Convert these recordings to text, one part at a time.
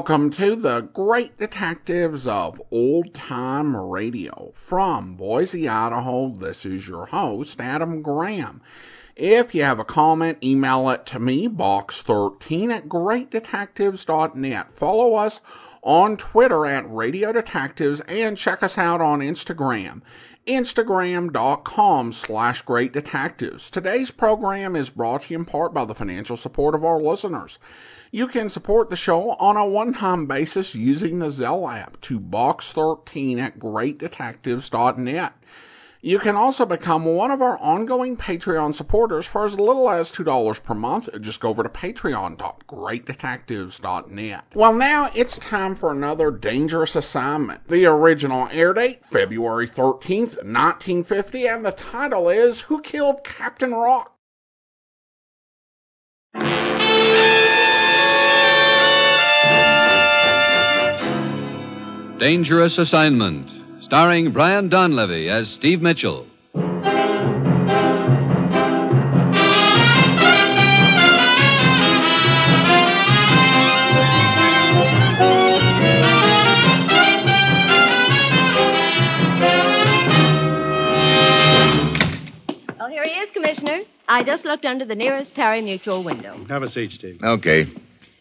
Welcome to the Great Detectives of Old Time Radio. From Boise, Idaho, this is your host, Adam Graham. If you have a comment, email it to me, box13 at greatdetectives.net. Follow us on Twitter at Radio Detectives and check us out on Instagram instagram.com slash great detectives. Today's program is brought to you in part by the financial support of our listeners. You can support the show on a one-time basis using the Zelle app to box13 at greatdetectives.net. You can also become one of our ongoing Patreon supporters for as little as $2 per month. Just go over to patreon.greatdetectives.net. Well, now it's time for another dangerous assignment. The original air date, February 13th, 1950, and the title is Who Killed Captain Rocq? Dangerous Assignment starring Brian Donlevy as Steve Mitchell. Well, here he is, Commissioner. I just looked under the nearest pari-mutuel window. Have a seat, Steve. Okay.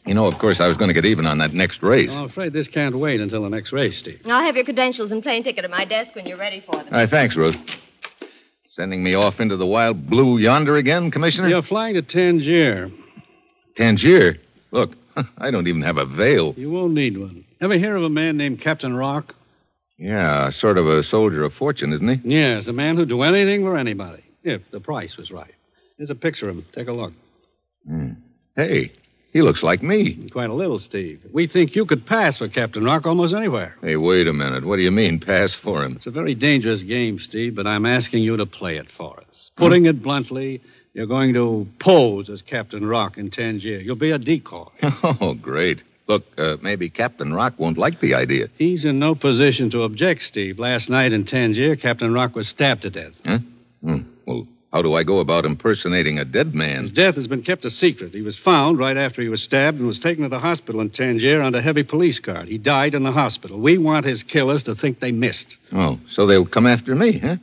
You know, of course, I was going to get even on that next race. I'm afraid this can't wait until the next race, Steve. I'll have your credentials and plane ticket at my desk when you're ready for them. All right, thanks, Ruth. Sending me off into the wild blue yonder again, Commissioner? You're flying to Tangier. Tangier? Look, I don't even have a veil. You won't need one. Ever hear of a man named Captain Rocq? Yeah, sort of a soldier of fortune, isn't he? Yes, a man who'd do anything for anybody, if the price was right. Here's a picture of him. Take a look. Hmm. Hey, he looks like me. Quite a little, Steve. We think you could pass for Captain Rocq almost anywhere. Hey, wait a minute. What do you mean, pass for him? It's a very dangerous game, Steve, but I'm asking you to play it for us. Putting it bluntly, you're going to pose as Captain Rocq in Tangier. You'll be a decoy. Oh, great. Look, uh, maybe Captain Rocq won't like the idea. He's in no position to object, Steve. Last night in Tangier, Captain Rocq was stabbed to death. Huh? Hmm. How do I go about impersonating a dead man? His death has been kept a secret. He was found right after he was stabbed and was taken to the hospital in Tangier under heavy police guard. He died in the hospital. We want his killers to think they missed. Oh, so they'll come after me, huh?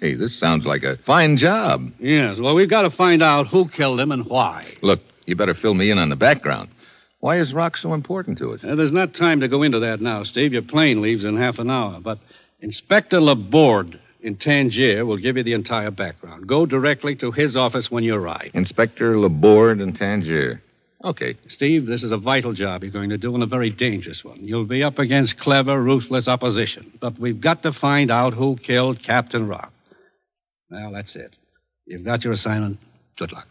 Hey, this sounds like a fine job. Yes, well, we've got to find out who killed him and why. Look, you better fill me in on the background. Why is Rocq so important to us? Uh, there's not time to go into that now, Steve. Your plane leaves in half an hour. But Inspector Laborde in Tangier will give you the entire background. Go directly to his office when you arrive. Inspector Laborde in Tangier. Okay. Steve, this is a vital job you're going to do and a very dangerous one. You'll be up against clever, ruthless opposition. But we've got to find out who killed Captain Rocq. Well, that's it. You've got your assignment. Good luck.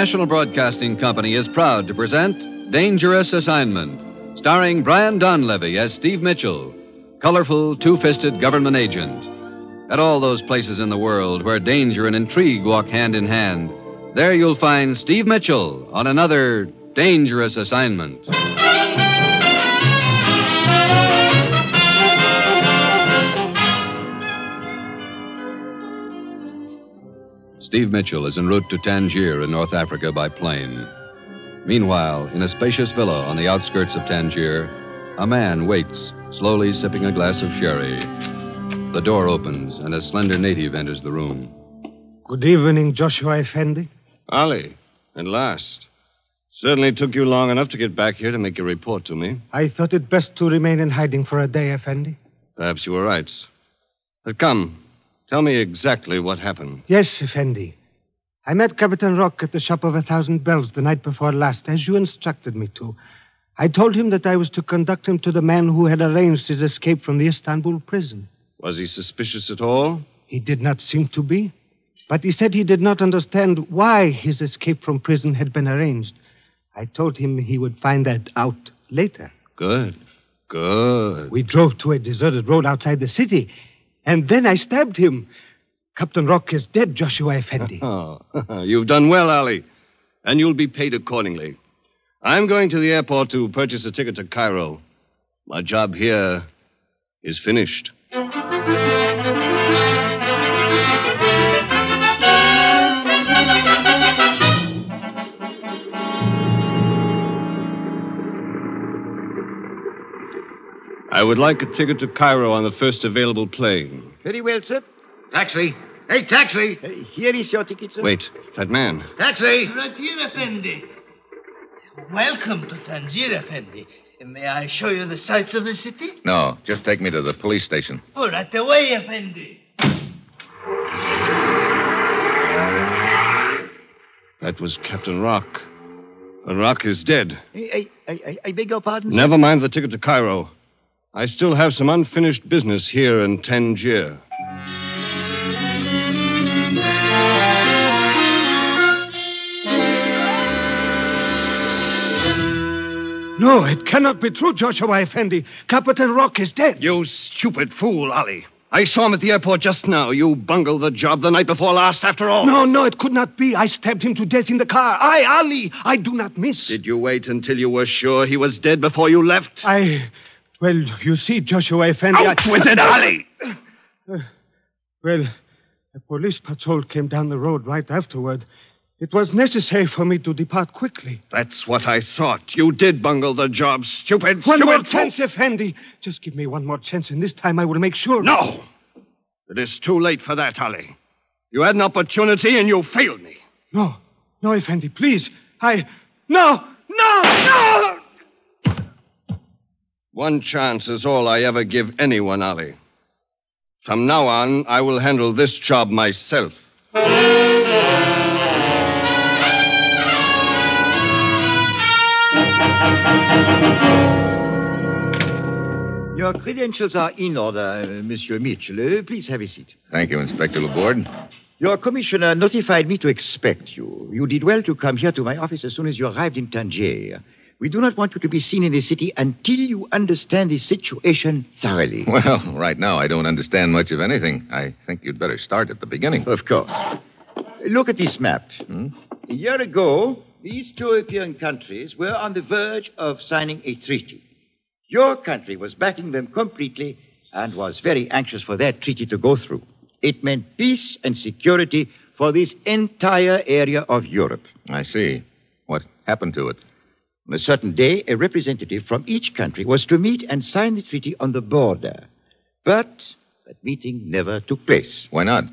National Broadcasting Company is proud to present Dangerous Assignment, starring Brian Donlevy as Steve Mitchell, colorful, two fisted government agent. At all those places in the world where danger and intrigue walk hand in hand, there you'll find Steve Mitchell on another dangerous assignment. Steve Mitchell is en route to Tangier in North Africa by plane. Meanwhile, in a spacious villa on the outskirts of Tangier, a man waits, slowly sipping a glass of sherry. The door opens, and a slender native enters the room. Good evening, Joshua Effendi. Ali, at last. Certainly took you long enough to get back here to make your report to me. I thought it best to remain in hiding for a day, Effendi. Perhaps you were right. But come, tell me exactly what happened. Yes, Effendi. I met Captain Rocq at the shop of a thousand bells the night before last, as you instructed me to. I told him that I was to conduct him to the man who had arranged his escape from the Istanbul prison. Was he suspicious at all? He did not seem to be. But he said he did not understand why his escape from prison had been arranged. I told him he would find that out later. Good. Good. We drove to a deserted road outside the city, and then I stabbed him. Captain Rocq is dead, Joshua Effendi. Oh, you've done well, Ali. and you'll be paid accordingly. I'm going to the airport to purchase a ticket to Cairo. My job here is finished. I would like a ticket to Cairo on the first available plane. Very well, sir. Taxi. Hey, taxi. Uh, here is your ticket, sir. Wait, that man. Taxi. Ratir Effendi. Welcome to Tangier, Effendi. May I show you the sights of the city? No, just take me to the police station. Oh, right away, Effendi. That was Captain Rocq. But Rocq is dead. I, I, I, I beg your pardon? Never mind the ticket to Cairo. I still have some unfinished business here in Tangier. No, it cannot be true, Joshua Effendi. Captain Rocq is dead. You stupid fool, Ali. I saw him at the airport just now. You bungled the job the night before last, after all. No, no, it could not be. I stabbed him to death in the car. I, Ali, I do not miss. Did you wait until you were sure he was dead before you left? I. Well, you see, Joshua Effendi. Out I, with it, Ali! Uh, well, a police patrol came down the road right afterward. It was necessary for me to depart quickly. That's what I thought. You did bungle the job, stupid, One stupid more chance, Effendi. Just give me one more chance, and this time I will make sure. No! It is too late for that, Ali. You had an opportunity and you failed me. No, no, Effendi, please. I. No, no! One chance is all I ever give anyone, Ali. From now on, I will handle this job myself. Your credentials are in order, uh, Monsieur Mitchell. Uh, please have a seat. Thank you, Inspector Laborde. Your commissioner notified me to expect you. You did well to come here to my office as soon as you arrived in Tangier. We do not want you to be seen in the city until you understand the situation thoroughly. Well, right now I don't understand much of anything. I think you'd better start at the beginning. Of course. Look at this map. Hmm? A year ago, these two European countries were on the verge of signing a treaty. Your country was backing them completely and was very anxious for that treaty to go through. It meant peace and security for this entire area of Europe. I see. What happened to it? On a certain day, a representative from each country was to meet and sign the treaty on the border. But that meeting never took place. Why not?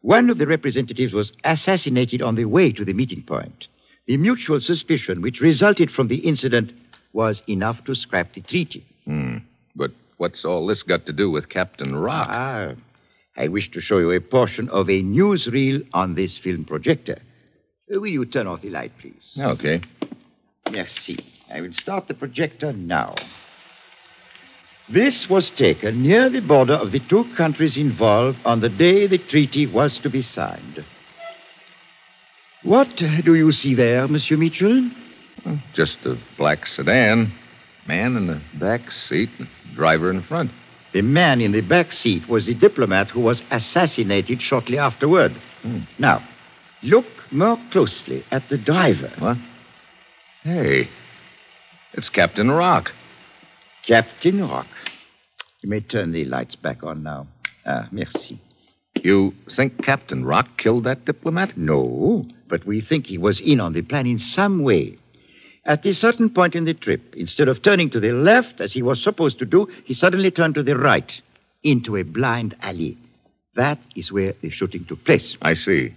One of the representatives was assassinated on the way to the meeting point. The mutual suspicion which resulted from the incident was enough to scrap the treaty. Hmm. But what's all this got to do with Captain Rocq? Ah, I wish to show you a portion of a newsreel on this film projector. Will you turn off the light, please? Okay. Merci. I will start the projector now. This was taken near the border of the two countries involved on the day the treaty was to be signed. What do you see there, Monsieur Mitchell? Just a black sedan. Man in the back seat, driver in front. The man in the back seat was the diplomat who was assassinated shortly afterward. Hmm. Now, look more closely at the driver. What? Hey, it's Captain Rocq. Captain Rocq. You may turn the lights back on now. Ah, merci. You think Captain Rocq killed that diplomat? No, but we think he was in on the plan in some way. At a certain point in the trip, instead of turning to the left as he was supposed to do, he suddenly turned to the right into a blind alley. That is where the shooting took place. I see.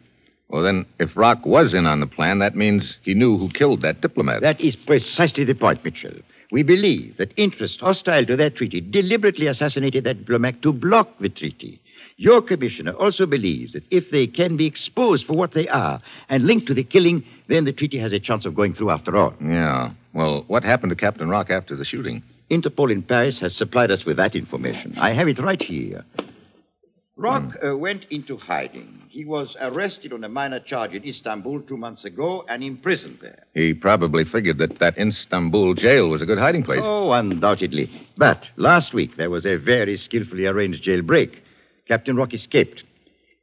Well, then, if Rocq was in on the plan, that means he knew who killed that diplomat. That is precisely the point, Mitchell. We believe that interests hostile to that treaty deliberately assassinated that diplomat to block the treaty. Your commissioner also believes that if they can be exposed for what they are and linked to the killing, then the treaty has a chance of going through after all. Yeah. Well, what happened to Captain Rocq after the shooting? Interpol in Paris has supplied us with that information. I have it right here. Rocq uh, went into hiding. He was arrested on a minor charge in Istanbul two months ago and imprisoned there. He probably figured that that Istanbul jail was a good hiding place. Oh, undoubtedly. But last week there was a very skillfully arranged jailbreak. Captain Rocq escaped.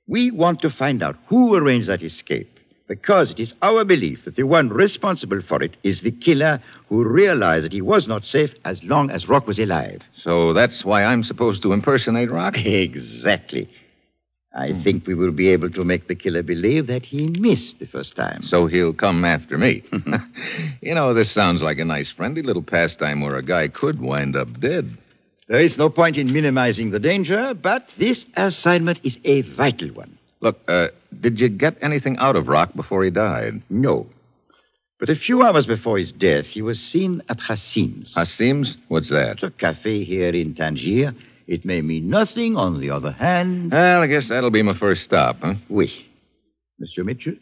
We want to find out who arranged that escape. Because it is our belief that the one responsible for it is the killer who realized that he was not safe as long as Rocq was alive. So that's why I'm supposed to impersonate Rocq? Exactly. I think we will be able to make the killer believe that he missed the first time. So he'll come after me. you know, this sounds like a nice, friendly little pastime where a guy could wind up dead. There is no point in minimizing the danger, but this assignment is a vital one. Look, uh, did you get anything out of Rocq before he died? No. But a few hours before his death, he was seen at Hassim's. Hassim's? What's that? It's a cafe here in Tangier. It may mean nothing. On the other hand. Well, I guess that'll be my first stop, huh? Oui. Monsieur Mitchell,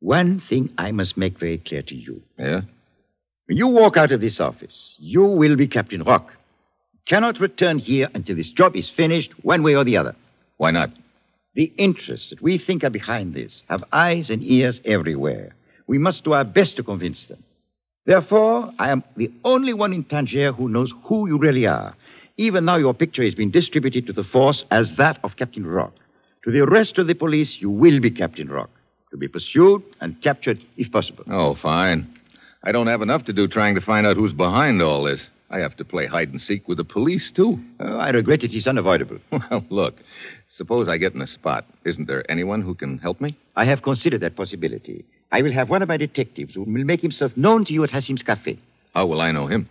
one thing I must make very clear to you. Yeah? When you walk out of this office, you will be Captain Rocq. You cannot return here until this job is finished, one way or the other. Why not? The interests that we think are behind this have eyes and ears everywhere. We must do our best to convince them. Therefore, I am the only one in Tangier who knows who you really are. Even now, your picture has been distributed to the force as that of Captain Rocq. To the rest of the police, you will be Captain Rocq, to be pursued and captured if possible. Oh, fine. I don't have enough to do trying to find out who's behind all this. I have to play hide and seek with the police, too. Oh, I regret it. it is unavoidable. Well, look, suppose I get in a spot. Isn't there anyone who can help me? I have considered that possibility. I will have one of my detectives who will make himself known to you at Hassim's Cafe. How will I know him?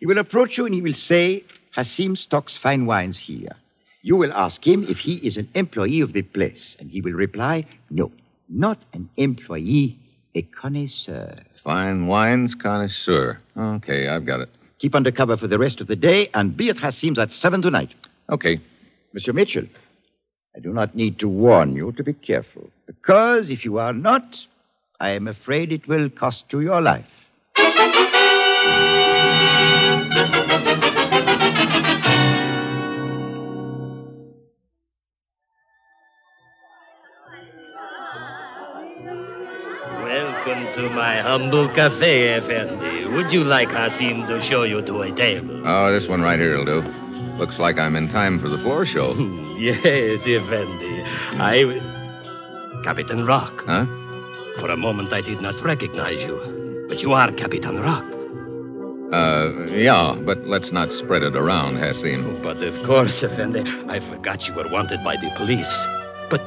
He will approach you and he will say, Hassim stocks fine wines here. You will ask him if he is an employee of the place, and he will reply, no, not an employee, a connoisseur. Fine wines connoisseur. Okay, I've got it. Keep under cover for the rest of the day and be at Hassim's at seven tonight. Okay. Monsieur Mitchell, I do not need to warn you to be careful, because if you are not, I am afraid it will cost you your life. Welcome to my humble cafe, Effendi. Would you like Hassim to show you to a table? Oh, this one right here will do. Looks like I'm in time for the floor show. yes, Effendi. I. Captain Rocq. Huh? For a moment, I did not recognize you. But you are Captain Rocq. Uh, yeah, but let's not spread it around, Hassim. But of course, Effendi, I forgot you were wanted by the police. But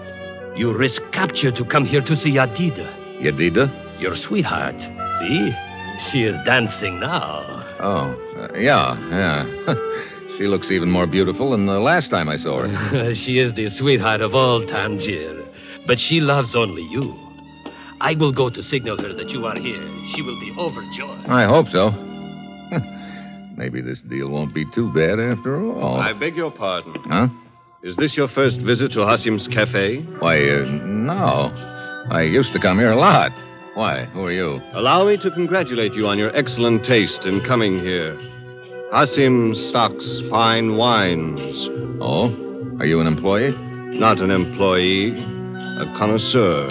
you risk capture to come here to see Yadida. Yadida? Your sweetheart. See? She is dancing now. Oh, uh, yeah, yeah. she looks even more beautiful than the last time I saw her. she is the sweetheart of all Tangier. But she loves only you. I will go to signal her that you are here. She will be overjoyed. I hope so. Maybe this deal won't be too bad after all. I beg your pardon. Huh? Is this your first visit to Hassim's Cafe? Why, uh, no. I used to come here a lot. Why? Who are you? Allow me to congratulate you on your excellent taste in coming here. Hassim stocks fine wines. Oh? Are you an employee? Not an employee, a connoisseur.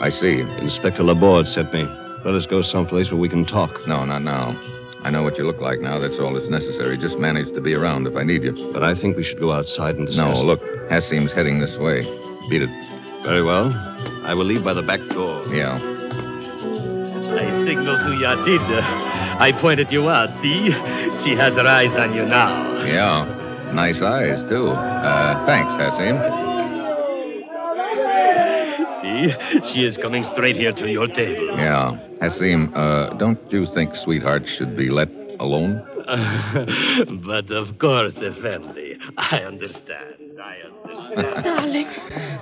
I see. Inspector Laborde sent me. Let us go someplace where we can talk. No, not now. I know what you look like now. That's all that's necessary. Just manage to be around if I need you. But I think we should go outside and discuss. No, look. Hassim's heading this way. Beat it. Very well. I will leave by the back door. Yeah. I signal to Yadida. I pointed you out, see? She has her eyes on you now. Yeah. Nice eyes, too. Uh, thanks, Hassim. See? She is coming straight here to your table. Yeah. Hassim, uh, don't you think sweetheart should be let alone? but of course, Effendi. I understand. I understand. Darling.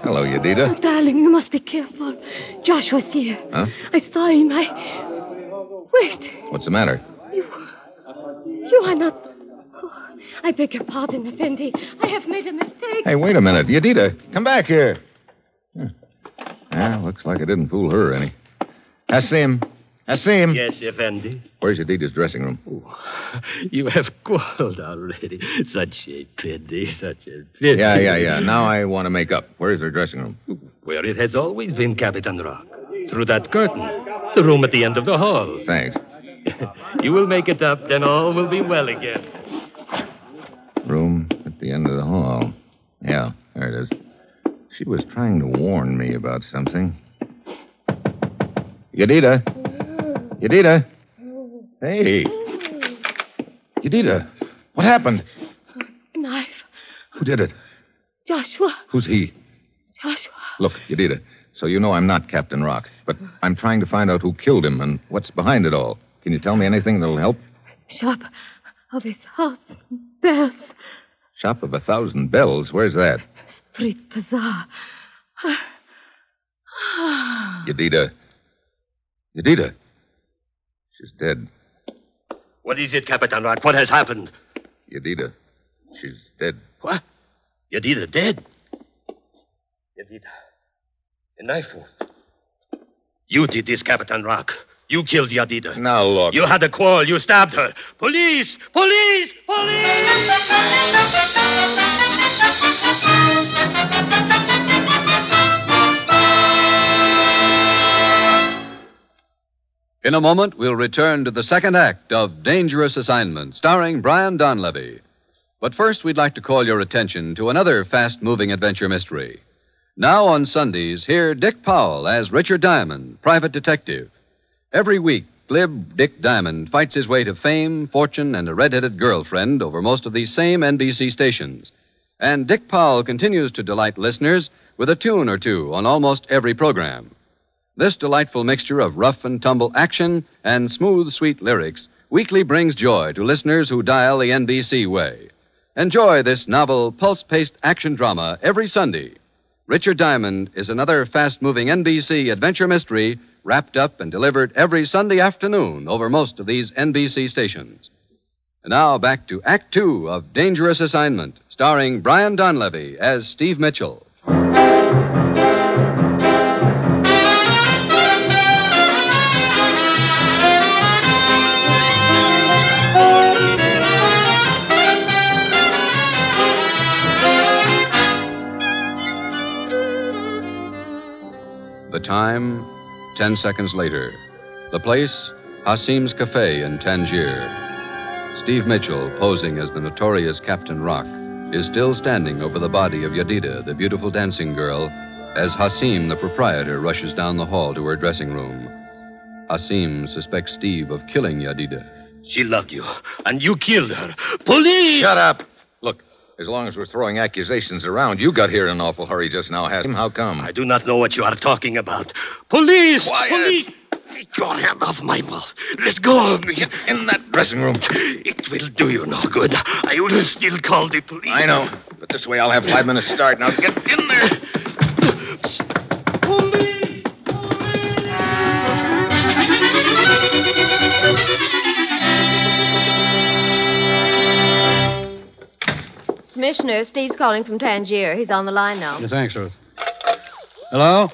Hello, Yadida. Oh, darling, you must be careful. Joshua's here. Huh? I saw him. I. Wait. What's the matter? You. You are not. Oh, I beg your pardon, Effendi. I have made a mistake. Hey, wait a minute. Yadida, come back here. Hmm. Yeah, looks like I didn't fool her any. Hassim. Hassim. Yes, Effendi. Where's Yadida's dressing room? You have quarreled already. Such a pity, such a pity. Yeah, yeah, yeah. Now I want to make up. Where's her dressing room? Where it has always been, Captain Rocq. Through that curtain. The room at the end of the hall. Thanks. you will make it up, then all will be well again. Room at the end of the hall. Yeah, there it is. She was trying to warn me about something. Yadida? Yadida? Hey. Yadida, what happened? Knife. Who did it? Joshua. Who's he? Joshua. Look, Yadida, so you know I'm not Captain Rocq, but I'm trying to find out who killed him and what's behind it all. Can you tell me anything that'll help? Shop of a house. Bells. Shop of a thousand bells. Where's that? Street bazaar. Yadida. Yadida. She's dead. What is it, Captain Rocq? What has happened? Yadida. She's dead. What? Yadida dead? Yadida. A knife wound. You did this, Captain Rocq. You killed Yadida. Now look. You had a quarrel. You stabbed her. Police! Police! Police! In a moment, we'll return to the second act of Dangerous Assignment, starring Brian Donlevy. But first, we'd like to call your attention to another fast moving adventure mystery. Now on Sundays, hear Dick Powell as Richard Diamond, private detective. Every week, glib Dick Diamond fights his way to fame, fortune, and a red-headed girlfriend over most of these same NBC stations. And Dick Powell continues to delight listeners with a tune or two on almost every program. This delightful mixture of rough and tumble action and smooth, sweet lyrics weekly brings joy to listeners who dial the NBC way. Enjoy this novel, pulse-paced action drama every Sunday. Richard Diamond is another fast-moving NBC adventure mystery wrapped up and delivered every Sunday afternoon over most of these NBC stations. And now back to Act Two of Dangerous Assignment, starring Brian Donlevy as Steve Mitchell. Time, ten seconds later. The place, Hassim's Cafe in Tangier. Steve Mitchell, posing as the notorious Captain Rocq, is still standing over the body of Yadida, the beautiful dancing girl, as Hassim, the proprietor, rushes down the hall to her dressing room. Hassim suspects Steve of killing Yadida. She loved you, and you killed her. Police! Shut up. As long as we're throwing accusations around, you got here in an awful hurry just now, Hassim. How come? I do not know what you are talking about. Police! Quiet. Uh, police! Take your hand off my mouth. Let go of me. Get in that dressing room. It will do you no good. I will still call the police. I know, but this way I'll have five minutes start. Now get in there. Commissioner, Steve's calling from Tangier. He's on the line now. Yeah, thanks, Ruth. Hello?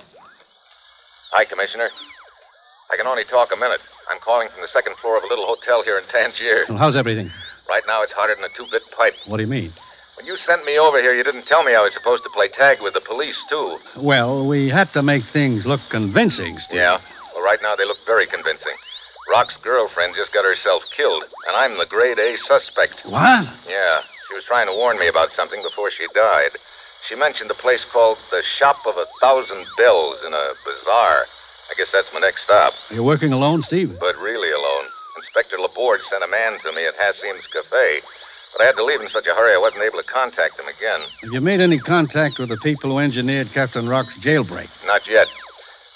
Hi, Commissioner. I can only talk a minute. I'm calling from the second floor of a little hotel here in Tangier. Well, how's everything? Right now, it's hotter than a two-bit pipe. What do you mean? When you sent me over here, you didn't tell me I was supposed to play tag with the police, too. Well, we had to make things look convincing, Steve. Yeah? Well, right now they look very convincing. Rocq's girlfriend just got herself killed, and I'm the grade A suspect. What? Yeah. She was trying to warn me about something before she died. She mentioned a place called the Shop of a Thousand Bells in a bazaar. I guess that's my next stop. You're working alone, Steve? But really alone. Inspector Laborde sent a man to me at Hassim's Cafe. But I had to leave in such a hurry I wasn't able to contact him again. Have you made any contact with the people who engineered Captain Rocq's jailbreak? Not yet.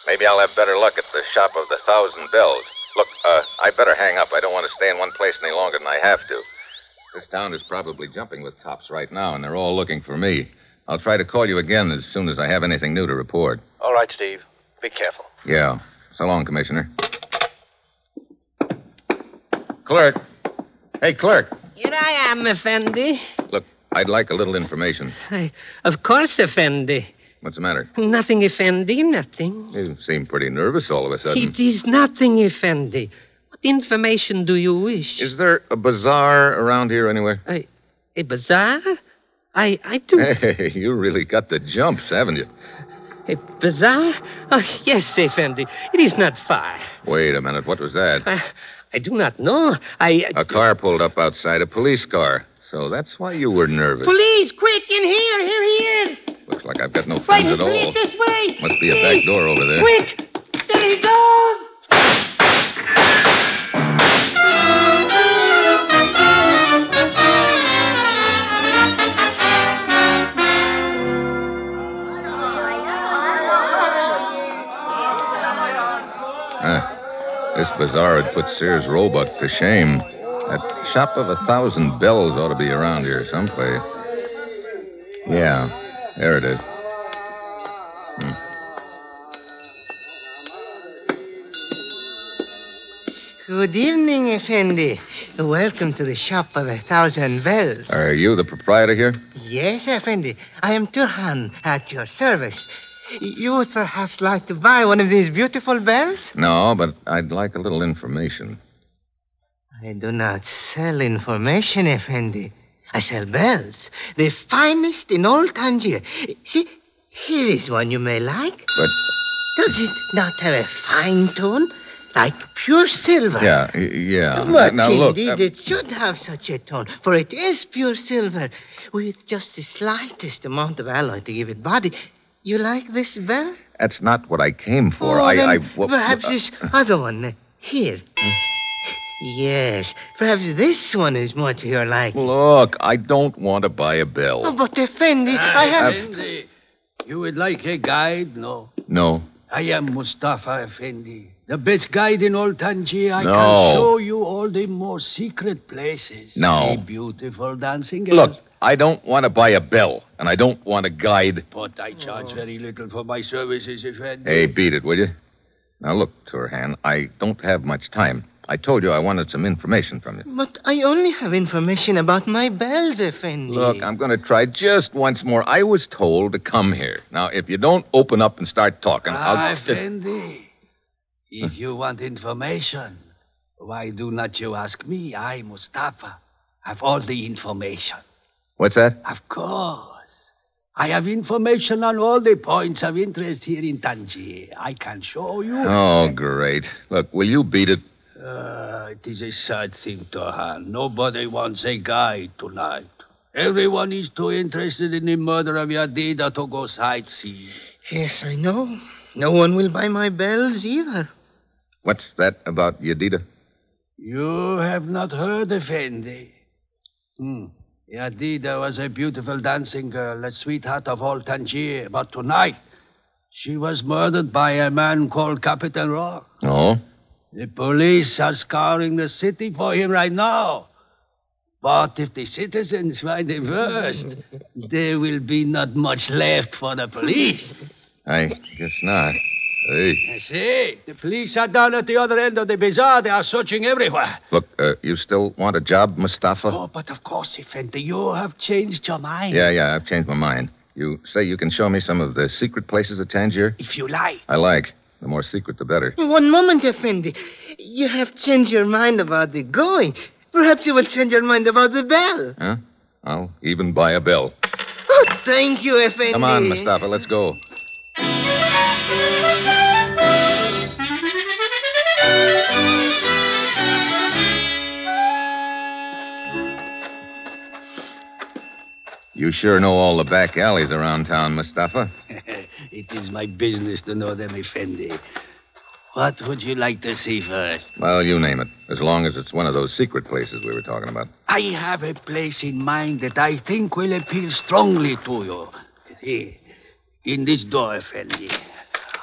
Maybe I'll have better luck at the Shop of the Thousand Bells. Look, uh, I better hang up. I don't want to stay in one place any longer than I have to. This town is probably jumping with cops right now, and they're all looking for me. I'll try to call you again as soon as I have anything new to report. All right, Steve. Be careful. Yeah. So long, Commissioner. Clerk. Hey, clerk. Here I am, Effendi. Look, I'd like a little information. I, of course, Effendi. What's the matter? Nothing, Effendi, nothing. You seem pretty nervous all of a sudden. It is nothing, Effendi. Information do you wish? Is there a bazaar around here anywhere? A, a bazaar? I, I do. Hey, you really got the jumps, haven't you? A bazaar? Oh, yes, Effendi. It is not far. Wait a minute. What was that? I, I do not know. I. Uh, a car pulled up outside, a police car. So that's why you were nervous. Police, quick, in here. Here he is. Looks like I've got no friends at all. police this way. Must be a back door over there. Quick. There he goes. This bazaar would put Sears Roebuck to shame. That shop of a thousand bells ought to be around here someplace. Yeah, there it is. Hmm. Good evening, Effendi. Welcome to the shop of a thousand bells. Are you the proprietor here? Yes, Effendi. I am Turhan at your service. You would perhaps like to buy one of these beautiful bells? No, but I'd like a little information. I do not sell information, Effendi. I sell bells, the finest in all Tangier. See, here is one you may like. But Does it not have a fine tone? Like pure silver. yeah, yeah. But now look, indeed, uh, it should have such a tone, for it is pure silver, with just the slightest amount of alloy to give it body. You like this bell? that's not what I came for. Oh, I, then I, wha- perhaps uh, this other one uh, here. Yes, perhaps this one is more to your liking. Look, I don't want to buy a bell. Oh, but Effendi, I have. Effendi, you would like a guide? No. No. I am Mustafa Effendi, the best guide in all Tangier. I No. can show you all the most secret places. No. The beautiful dancing girls. Look, I don't want to buy a bell, and I don't want a guide. But I charge very little for my services, if Effendi. Hey, beat it, will you? Now, look, Turhan, I don't have much time. I told you I wanted some information from you. But I only have information about my bells, Effendi. Look, I'm going to try just once more. I was told to come here. Now, if you don't open up and start talking, Ah, I'll. Effendi, if you want information, why do not you ask me? I, Mustafa, have all the information. What's that? Of course. I have information on all the points of interest here in Tangier. I can show you. Oh, great. Look, will you beat it? Uh, it is a sad thing, Turhan. Nobody wants a guide tonight. Everyone is too interested in the murder of Yadida to go sightseeing. Yes, I know. No one will buy my bells either. What's that about Yadida? You have not heard, Effendi. Hmm. Yadida was a beautiful dancing girl, a sweetheart of all Tangier. But tonight, she was murdered by a man called Captain Rocq. Oh? The police are scouring the city for him right now. But if the citizens find him first, there will be not much left for the police. I guess not. Hey. I see. The police are down at the other end of the bazaar. They are searching everywhere. Look, uh, you still want a job, Mustafa? Oh, but of course, Effendi, you have changed your mind. Yeah, yeah, I've changed my mind. You say you can show me some of the secret places of Tangier? If you like. I like. The more secret, the better. One moment, Effendi. You have changed your mind about the going. Perhaps you will change your mind about the bell. Huh? I'll even buy a bell. Oh, thank you, Effendi. Come on, Mustafa, let's go. You sure know all the back alleys around town, Mustafa. it is my business to know them, Effendi. What would you like to see first? Well, you name it, as long as it's one of those secret places we were talking about. I have a place in mind that I think will appeal strongly to you. Here, in this door, Effendi.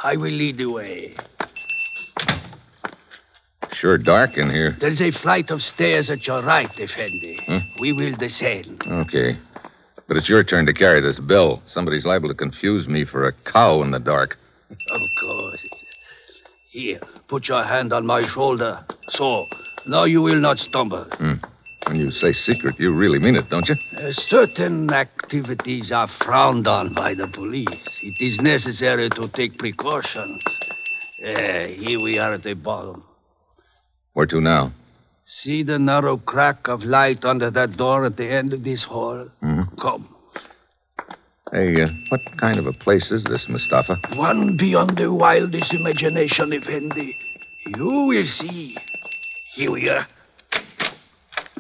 I will lead the way. Sure dark in here. There's a flight of stairs at your right, Effendi. Hmm? We will descend. Okay. But it's your turn to carry this bill. Somebody's liable to confuse me for a cow in the dark. Of course. Here, put your hand on my shoulder. So, now you will not stumble. Hmm. When you say secret, you really mean it, don't you? Uh, certain activities are frowned on by the police. It is necessary to take precautions. Uh, here we are at the bottom. Where to now? See the narrow crack of light under that door at the end of this hall? Mhm. Come. Hey, uh, what kind of a place is this, Mustafa? One beyond the wildest imagination, Effendi. You will see. Here we are.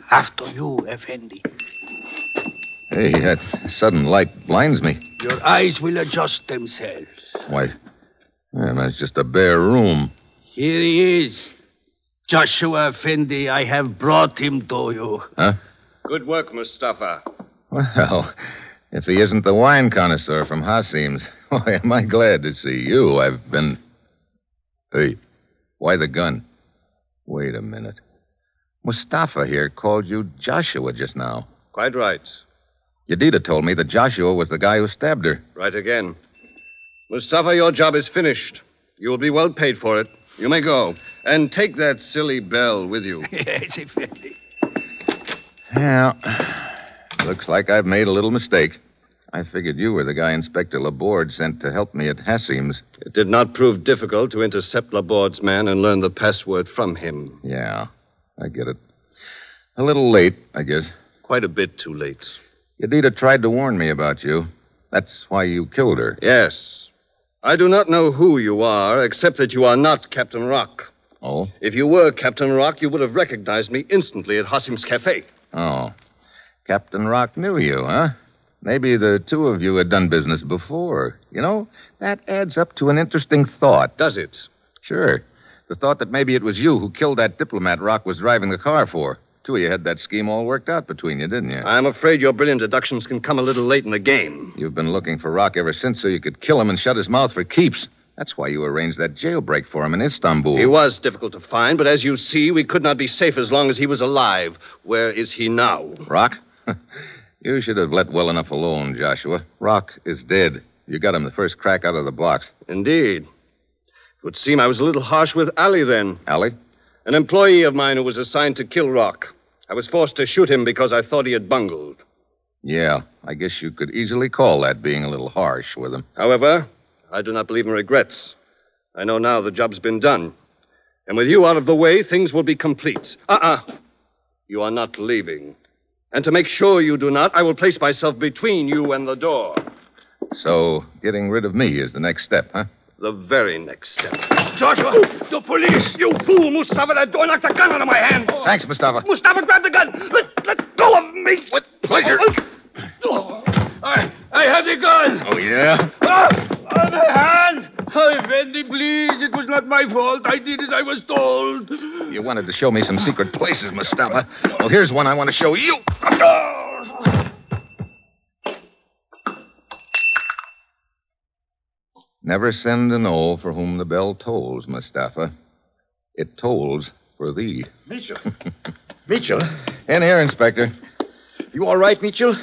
After you, Effendi. Hey, that sudden light blinds me. Your eyes will adjust themselves. Why, man, that's just a bare room. Here he is. Joshua Effendi, I have brought him to you. Huh? Good work, Mustafa. Well, if he isn't the wine connoisseur from Hassim's, why, am I glad to see you. I've been. Hey, why the gun? Wait a minute. Mustafa here called you Joshua just now. Quite right. Yadida told me that Joshua was the guy who stabbed her. Right again. Mustafa, your job is finished. You will be well paid for it. You may go. And take that silly bell with you. yes, Effendi. Yeah. Looks like I've made a little mistake. I figured you were the guy Inspector Laborde sent to help me at Hassim's. It did not prove difficult to intercept Laborde's man and learn the password from him. Yeah, I get it. A little late, I guess. Quite a bit too late. Yadida tried to warn me about you. That's why you killed her. Yes. I do not know who you are, except that you are not Captain Rocq. Oh? If you were Captain Rocq, you would have recognized me instantly at Hassim's Cafe. Oh. Captain Rocq knew you, huh? Maybe the two of you had done business before. You know, that adds up to an interesting thought. Does it? Sure. The thought that maybe it was you who killed that diplomat Rocq was driving the car for. Two of you had that scheme all worked out between you, didn't you? I'm afraid your brilliant deductions can come a little late in the game. You've been looking for Rocq ever since so you could kill him and shut his mouth for keeps. That's why you arranged that jailbreak for him in Istanbul. He was difficult to find, but as you see, we could not be safe as long as he was alive. Where is he now? Rocq? you should have let well enough alone, Joshua. Rocq is dead. You got him the first crack out of the box. Indeed. It would seem I was a little harsh with Ali then. Ali? An employee of mine who was assigned to kill Rocq. I was forced to shoot him because I thought he had bungled. Yeah, I guess you could easily call that being a little harsh with him. However, I do not believe in regrets. I know now the job's been done. And with you out of the way, things will be complete. Uh uh You are not leaving. And to make sure you do not, I will place myself between you and the door. So, getting rid of me is the next step, huh? The very next step. Joshua, the police! You fool, Mustafa! That door knocked a gun out of my hand! Thanks, Mustafa. Mustafa, grab the gun! Let, let go of me! With pleasure. Oh, I, I have the gun! Oh, yeah? Ah, on the hand! Oh, Effendi, please. It was not my fault. I did as I was told. You wanted to show me some secret places, Mustafa. Well, here's one I want to show you. Never send an O for whom the bell tolls, Mustafa. It tolls for thee. Mitchell. Mitchell, In here, Inspector. you all right, Mitchell?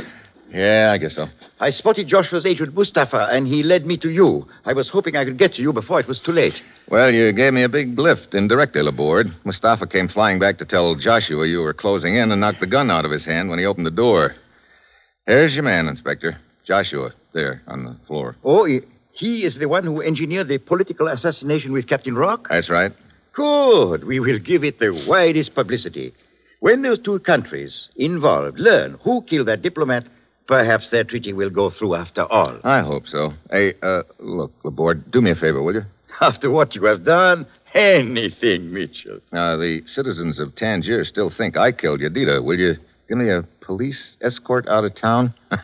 Yeah, I guess so. I spotted Joshua's agent Mustafa, and he led me to you. I was hoping I could get to you before it was too late. Well, you gave me a big lift indirectly, Laborde. Mustafa came flying back to tell Joshua you were closing in and knocked the gun out of his hand when he opened the door. Here's your man, Inspector. Joshua, there, on the floor. Oh, he, he is the one who engineered the political assassination with Captain Rocq? That's right. Good. We will give it the widest publicity. When those two countries involved learn who killed that diplomat, perhaps their treaty will go through after all. I hope so. Hey, uh, look, Laborde, do me a favor, will you? After what you have done, anything, Mitchell. Now, the citizens of Tangier still think I killed Yadida. Will you give me a police escort out of town? I'm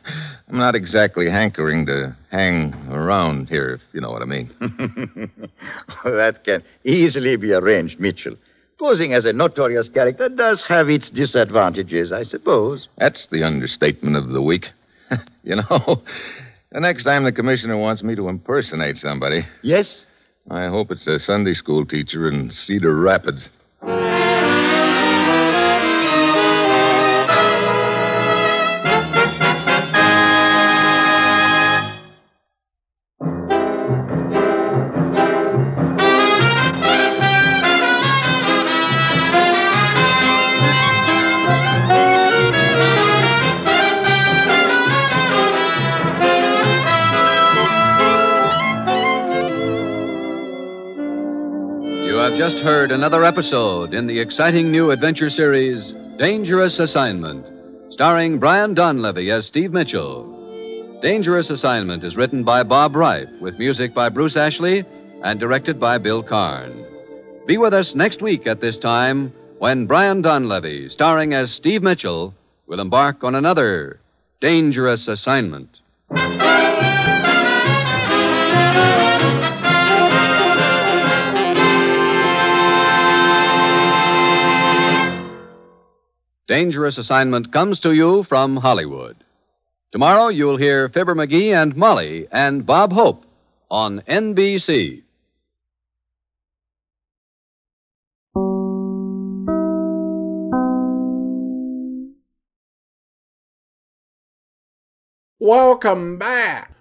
not exactly hankering to hang around here, if you know what I mean. that can easily be arranged, Mitchell. Posing as a notorious character does have its disadvantages, I suppose. That's the understatement of the week. you know, the next time the commissioner wants me to impersonate somebody, Yes? I hope it's a Sunday school teacher in Cedar Rapids. Heard another episode in the exciting new adventure series, Dangerous Assignment, starring Brian Donlevy as Steve Mitchell. Dangerous Assignment is written by Bob Ryf, with music by Bruce Ashley and directed by Bill Karn. Be with us next week at this time when Brian Donlevy, starring as Steve Mitchell, will embark on another dangerous assignment. Dangerous Assignment comes to you from Hollywood. Tomorrow you'll hear Fibber McGee and Molly and Bob Hope on NBC. Welcome back.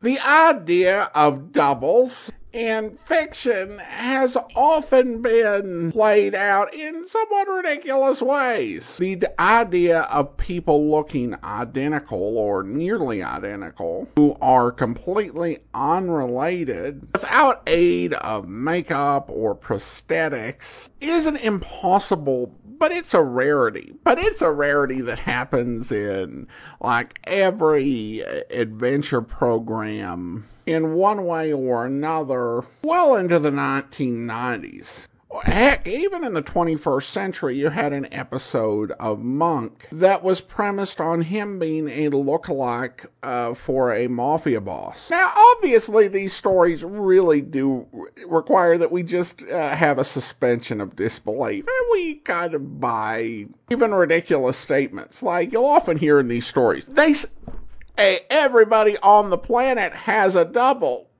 The idea of doubles in fiction has often been played out in somewhat ridiculous ways. The idea of people looking identical or nearly identical who are completely unrelated without aid of makeup or prosthetics is an impossible but it's a rarity. But it's a rarity that happens in like every uh, adventure program in one way or another well into the 1990s. Heck, even in the 21st century, you had an episode of Monk that was premised on him being a lookalike uh, for a mafia boss. Now, obviously, these stories really do require that we just uh, have a suspension of disbelief, and we kind of buy even ridiculous statements. Like you'll often hear in these stories, they hey, everybody on the planet has a double.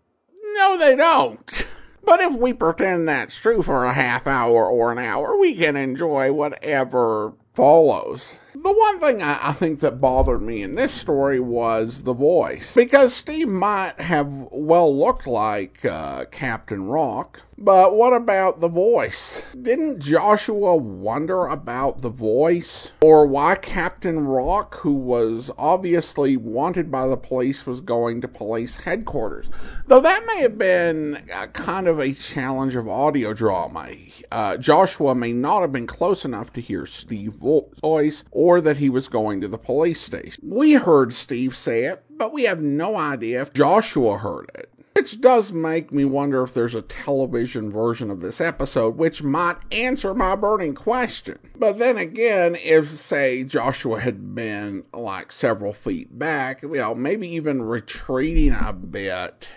No, they don't. But if we pretend that's true for a half hour or an hour, we can enjoy whatever follows. The one thing I, I, think that bothered me in this story was the voice. Because Steve might have well looked like uh, Captain Rocq, but what about the voice? Didn't Joshua wonder about the voice? Or why Captain Rocq, who was obviously wanted by the police, was going to police headquarters? Though that may have been kind of a challenge of audio drama. Uh, Joshua may not have been close enough to hear Steve's voice or that he was going to the police station. We heard Steve say it, but we have no idea if Joshua heard it. Which does make me wonder if there's a television version of this episode, which might answer my burning question. But then again, if, say, Joshua had been like several feet back, you know, maybe even retreating a bit,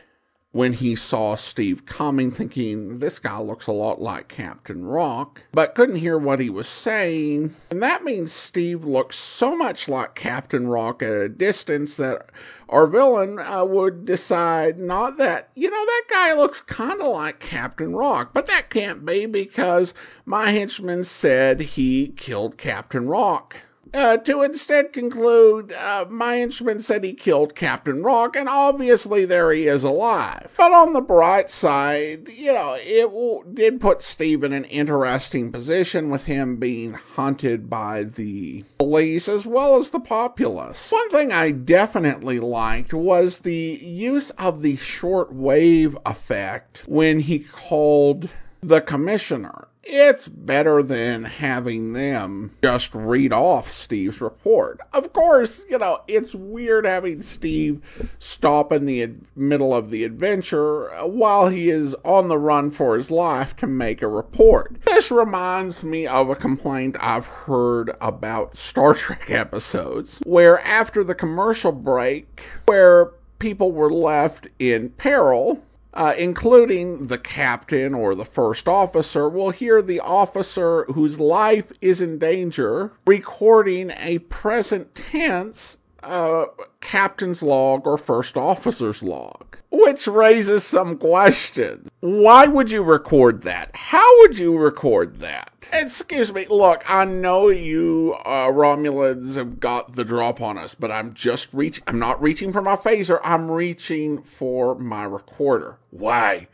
when he saw Steve coming, thinking this guy looks a lot like Captain Rocq, but couldn't hear what he was saying. And that means Steve looks so much like Captain Rocq at a distance that our villain would decide not that, you know, that guy looks kind of like Captain Rocq, but that can't be because my henchman said he killed Captain Rocq uh, to instead conclude uh, my henchman said he killed Captain Rocq, and obviously there he is alive. But on the bright side, you know, it w- did put Steve in an interesting position with him being hunted by the police as well as the populace. One thing I definitely liked was the use of the short wave effect when he called the commissioner it's better than having them just read off Steve's report. Of course, you know, it's weird having Steve stop in the middle of the adventure while he is on the run for his life to make a report. This reminds me of a complaint I've heard about Star Trek episodes, where after the commercial break, where people were left in peril, uh, including the captain or the first officer, will hear the officer whose life is in danger recording a present tense uh, captain's log or first officer's log. Which raises some questions. Why would you record that? How would you record that? Excuse me, look, I know you uh, Romulans have got the drop on us, but I'm just reaching, I'm not reaching for my phaser, I'm reaching for my recorder. Why?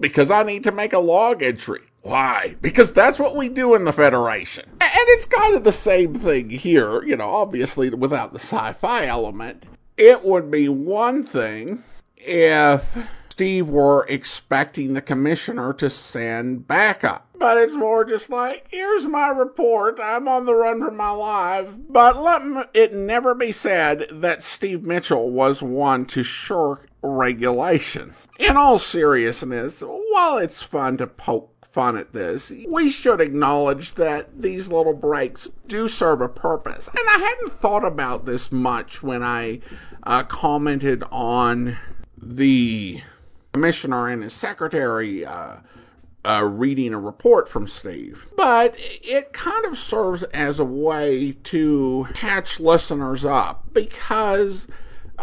Because I need to make a log entry. Why? Because that's what we do in the Federation. And it's kind of the same thing here, you know, obviously without the sci fi element. It would be one thing if Steve were expecting the commissioner to send backup. But it's more just like, here's my report. I'm on the run for my life. But let it never be said that Steve Mitchell was one to shirk regulations. In all seriousness, while it's fun to poke fun at this, we should acknowledge that these little breaks do serve a purpose. And I hadn't thought about this much when I uh, commented on the commissioner and his secretary uh, uh, reading a report from Steve. But it kind of serves as a way to catch listeners up because,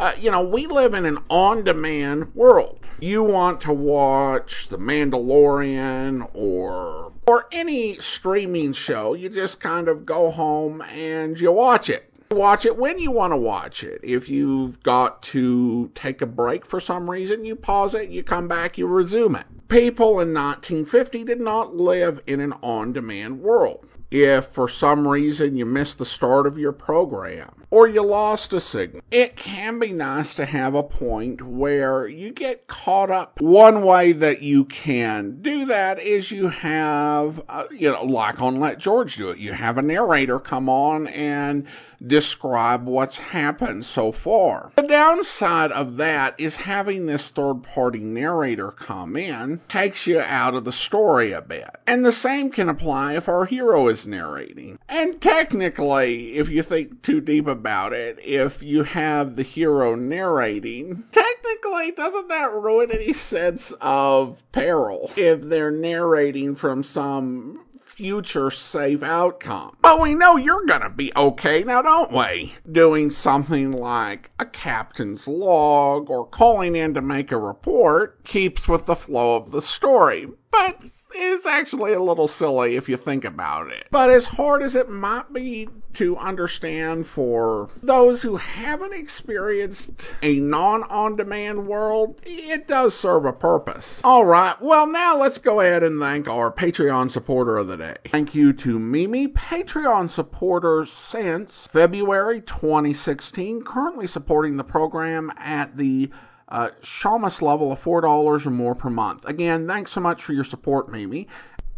uh, you know, we live in an on demand world. You want to watch The Mandalorian or or any streaming show, you just kind of go home and you watch it. Watch it when you want to watch it. If you've got to take a break for some reason, you pause it, you come back, you resume it. People in 1950 did not live in an on demand world. If for some reason you missed the start of your program, or you lost a signal. It can be nice to have a point where you get caught up. One way that you can do that is you have, uh, you know, like on Let George Do It, you have a narrator come on and describe what's happened so far. The downside of that is having this third party narrator come in takes you out of the story a bit. And the same can apply if our hero is narrating. And technically, if you think too deep about about it if you have the hero narrating. Technically, doesn't that ruin any sense of peril if they're narrating from some future safe outcome. But we know you're gonna be okay now, don't we? Doing something like a captain's log or calling in to make a report keeps with the flow of the story. But is actually a little silly if you think about it. But as hard as it might be to understand for those who haven't experienced a non on demand world, it does serve a purpose. All right, well, now let's go ahead and thank our Patreon supporter of the day. Thank you to Mimi, Patreon supporter since February 2016, currently supporting the program at the uh, Shamus level of $4 or more per month. Again, thanks so much for your support, Mimi.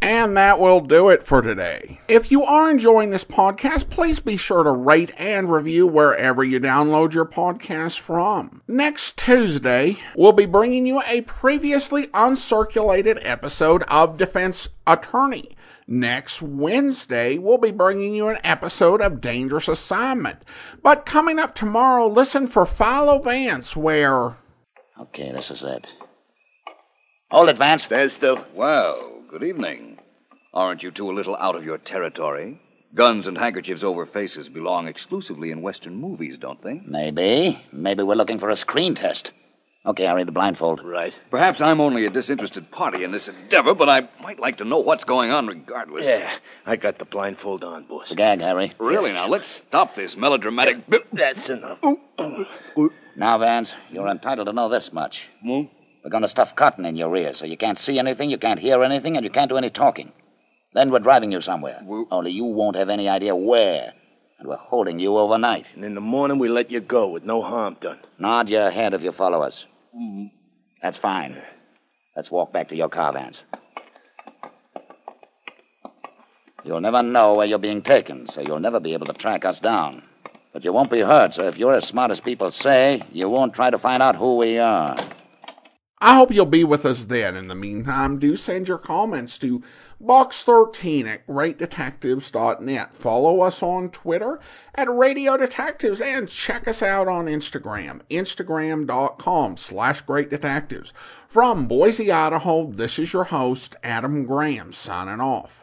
And that will do it for today. If you are enjoying this podcast, please be sure to rate and review wherever you download your podcast from. Next Tuesday, we'll be bringing you a previously uncirculated episode of Defense Attorney. Next Wednesday, we'll be bringing you an episode of Dangerous Assignment. But coming up tomorrow, listen for Philo Vance, where Okay, this is it. Hold it, Vance. There's the. Well, good evening. Aren't you two a little out of your territory? Guns and handkerchiefs over faces belong exclusively in Western movies, don't they? Maybe. Maybe we're looking for a screen test. Okay, Harry, the blindfold. Right. Perhaps I'm only a disinterested party in this endeavor, but I might like to know what's going on regardless. Yeah, I got the blindfold on, boss. The gag, Harry. Really, now, let's stop this melodramatic. That's enough. Now, Vance, you're entitled to know this much. Hmm? We're going to stuff cotton in your ears so you can't see anything, you can't hear anything, and you can't do any talking. Then we're driving you somewhere. Only you won't have any idea where. And we're holding you overnight. And in the morning, we let you go with no harm done. Nod your head if you follow us. That's fine. Let's walk back to your car, Vance. You'll never know where you're being taken, so you'll never be able to track us down. But you won't be hurt, so if you're as smart as people say, you won't try to find out who we are. I hope you'll be with us then. In the meantime, do send your comments to box13 at greatdetectives.net. Follow us on Twitter at Radio Detectives and check us out on Instagram, instagram.com slash greatdetectives. From Boise, Idaho, this is your host, Adam Graham, signing off.